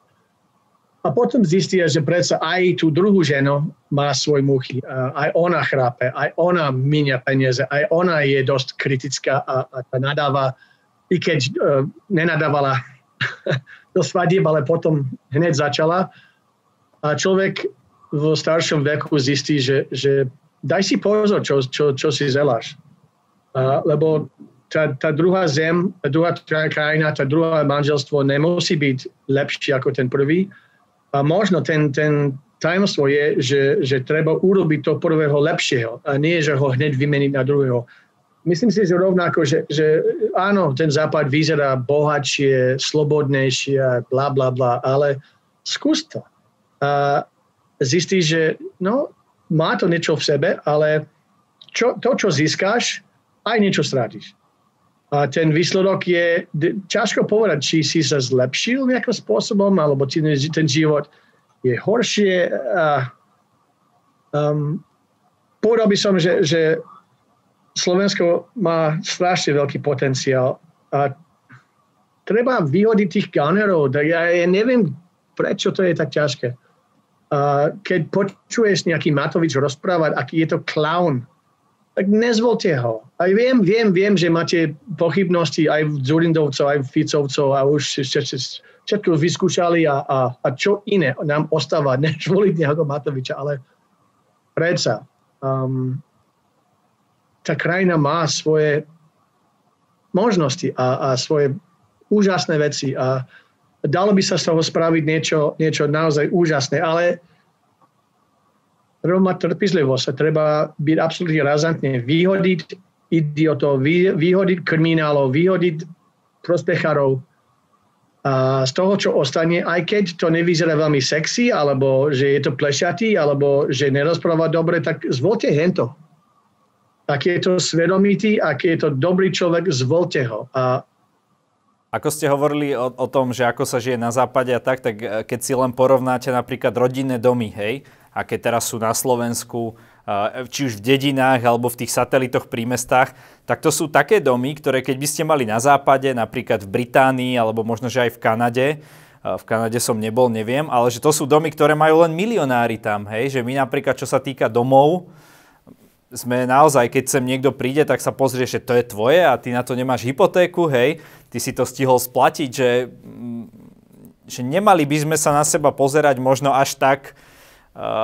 [SPEAKER 2] a potom zistia, že predsa aj tú druhú ženu má svoj muchy. Aj ona chrápe, aj ona minia peniaze, aj ona je dosť kritická a, a nadáva, i keď uh, nenadávala do svadieb, ale potom hneď začala. A človek v staršom veku zistí, že, že daj si pozor, čo, čo, čo si zeláš. Uh, lebo tá, tá druhá zem, tá druhá krajina, tá druhá manželstvo nemusí byť lepšie ako ten prvý, a možno ten, ten tajomstvo je, že, že treba urobiť to prvého lepšieho a nie, že ho hneď vymeniť na druhého. Myslím si, že rovnako, že, že áno, ten západ vyzerá bohatšie, slobodnejšie bla, bla, bla, ale skús to. A zistíš, že no, má to niečo v sebe, ale čo, to, čo získáš, aj niečo strátiš. A ten výsledok je, ťažko povedať, či si sa zlepšil nejakým spôsobom, alebo či ten život je horšie. A, um, povedal by som, že, že Slovensko má strašne veľký potenciál a treba vyhodiť tých gunnerov. Ja, ja neviem, prečo to je tak ťažké. A keď počuješ nejaký Matovič rozprávať, aký je to clown, tak nezvolte ho. Aj viem, viem, viem, že máte pochybnosti aj v Zurindovcov, aj v Ficovcov a už všetko vyskúšali a, a, a čo iné nám ostáva, než voliť nejakého Matoviča, ale predsa um, tá krajina má svoje možnosti a, a svoje úžasné veci a dalo by sa z toho spraviť niečo, niečo naozaj úžasné, ale mať trpizlivosť a treba byť absolútne razantne, vyhodiť idiotov, vyhodiť kriminálov, vyhodiť prospechárov a z toho, čo ostane, aj keď to nevyzerá veľmi sexy, alebo že je to plešatý, alebo že nerozpráva dobre, tak zvolte hento. Ak je to svedomitý, ak je to dobrý človek, zvolte ho. A
[SPEAKER 1] ako ste hovorili o, o tom, že ako sa žije na západe a tak, tak eh, keď si len porovnáte napríklad rodinné domy, hej, aké teraz sú na Slovensku, či už v dedinách alebo v tých satelitoch pri mestách, tak to sú také domy, ktoré keď by ste mali na západe, napríklad v Británii alebo možno, že aj v Kanade, v Kanade som nebol, neviem, ale že to sú domy, ktoré majú len milionári tam, hej, že my napríklad, čo sa týka domov, sme naozaj, keď sem niekto príde, tak sa pozrie, že to je tvoje a ty na to nemáš hypotéku, hej, ty si to stihol splatiť, že mm, že nemali by sme sa na seba pozerať možno až tak,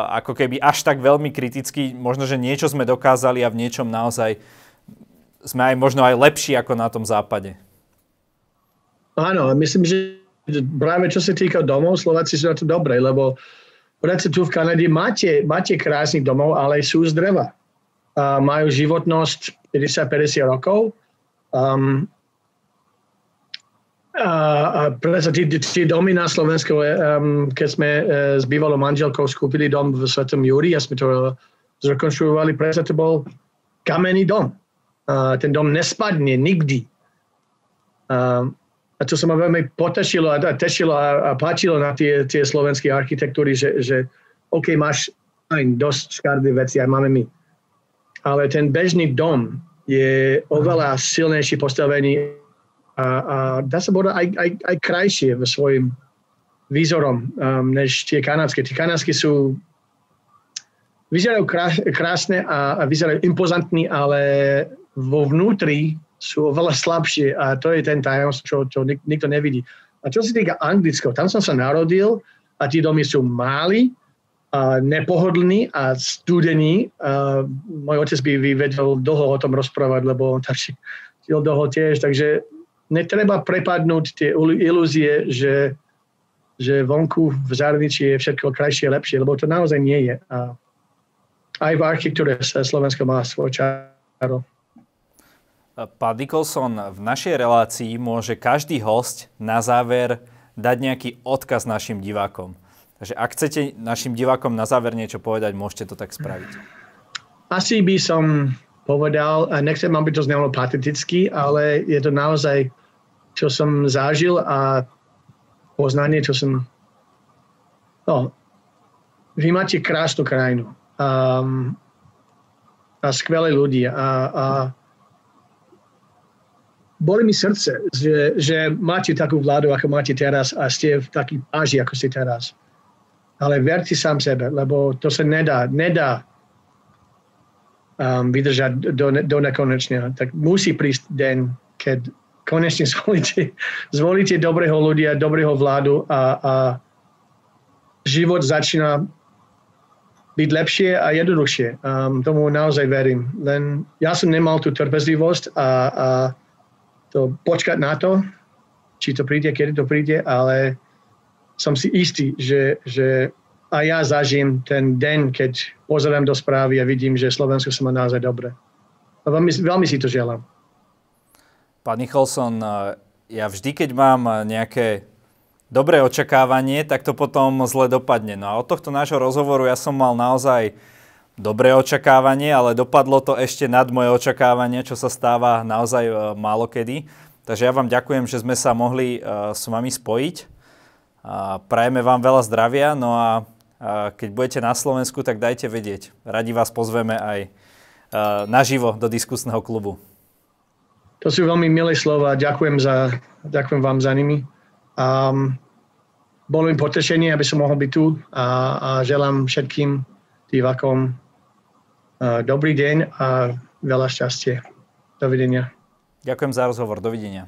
[SPEAKER 1] ako keby až tak veľmi kriticky, možno, že niečo sme dokázali a v niečom naozaj sme aj možno aj lepší ako na tom západe.
[SPEAKER 2] Áno, myslím, že práve čo sa týka domov, Slováci sú na to dobré, lebo predsa tu v Kanade máte, máte krásnych domov, ale sú z dreva. Uh, majú životnosť 50-50 rokov. Um, a predsa tí, tí domy na Slovensku, um, keď sme uh, s bývalou manželkou skúpili dom v Svetom Júri a sme to uh, zrekonštruovali, predsa to bol kamenný dom. Uh, ten dom nespadne nikdy. Uh, a to sa ma veľmi potešilo a, a tešilo a, a páčilo na tie, tie slovenské architektúry, že, že OK, máš aj dosť škardé veci, aj máme my. Ale ten bežný dom je oveľa silnejší postavený a, a dá sa povedať aj, aj, aj krajšie v svojim výzorom um, než tie kanadské. Tie kanadské sú vyzerajú krásne a, a vyzerajú impozantní, ale vo vnútri sú oveľa slabšie a to je ten tajomstvo, čo, čo nik, nikto nevidí. A čo sa týka anglického, tam som sa narodil a tie domy sú máli, a nepohodlný a studený. A môj otec by vedel dlho o tom rozprávať, lebo on tam žil dlho tiež, takže netreba prepadnúť tie ilúzie, že, že vonku v zahraničí je všetko krajšie lepšie, lebo to naozaj nie je. A aj v architektúre Slovensko má svoj čaro.
[SPEAKER 1] Pán Nicholson, v našej relácii môže každý host na záver dať nejaký odkaz našim divákom. Takže ak chcete našim divákom na záver niečo povedať, môžete to tak spraviť.
[SPEAKER 2] Asi by som povedal, a nechcem, aby to znelo pateticky, ale je to naozaj, čo som zažil a poznanie, čo som... No, vy máte krásnu krajinu um, a skvelé ľudia a, a boli mi srdce, že, že máte takú vládu, ako máte teraz a ste v taký páži, ako ste teraz. Ale verte sám sebe, lebo to sa nedá, nedá um, vydržať do, do nekonečného. Tak musí prísť deň, keď konečne zvolíte, zvolíte dobrého ľudia, dobrého vládu a, a život začína byť lepšie a jednoduchšie. Um, tomu naozaj verím. Len ja som nemal tú trpezlivosť a, a to počkať na to, či to príde, kedy to príde, ale som si istý, že, že a ja zažijem ten deň, keď pozerám do správy a vidím, že Slovensko sa má naozaj dobre. A veľmi, veľmi si to želám.
[SPEAKER 1] Pán Nicholson, ja vždy, keď mám nejaké dobré očakávanie, tak to potom zle dopadne. No a od tohto nášho rozhovoru ja som mal naozaj dobré očakávanie, ale dopadlo to ešte nad moje očakávanie, čo sa stáva naozaj e, málo kedy. Takže ja vám ďakujem, že sme sa mohli s vami spojiť. Prajeme vám veľa zdravia, no a keď budete na Slovensku, tak dajte vedieť. Radi vás pozveme aj naživo do diskusného klubu.
[SPEAKER 2] To sú veľmi milé slova. Ďakujem, za, ďakujem vám za nimi. Um, bolo mi potešenie, aby som mohol byť tu a, a želám všetkým divákom dobrý deň a veľa šťastie. Dovidenia.
[SPEAKER 1] Ďakujem za rozhovor. Dovidenia.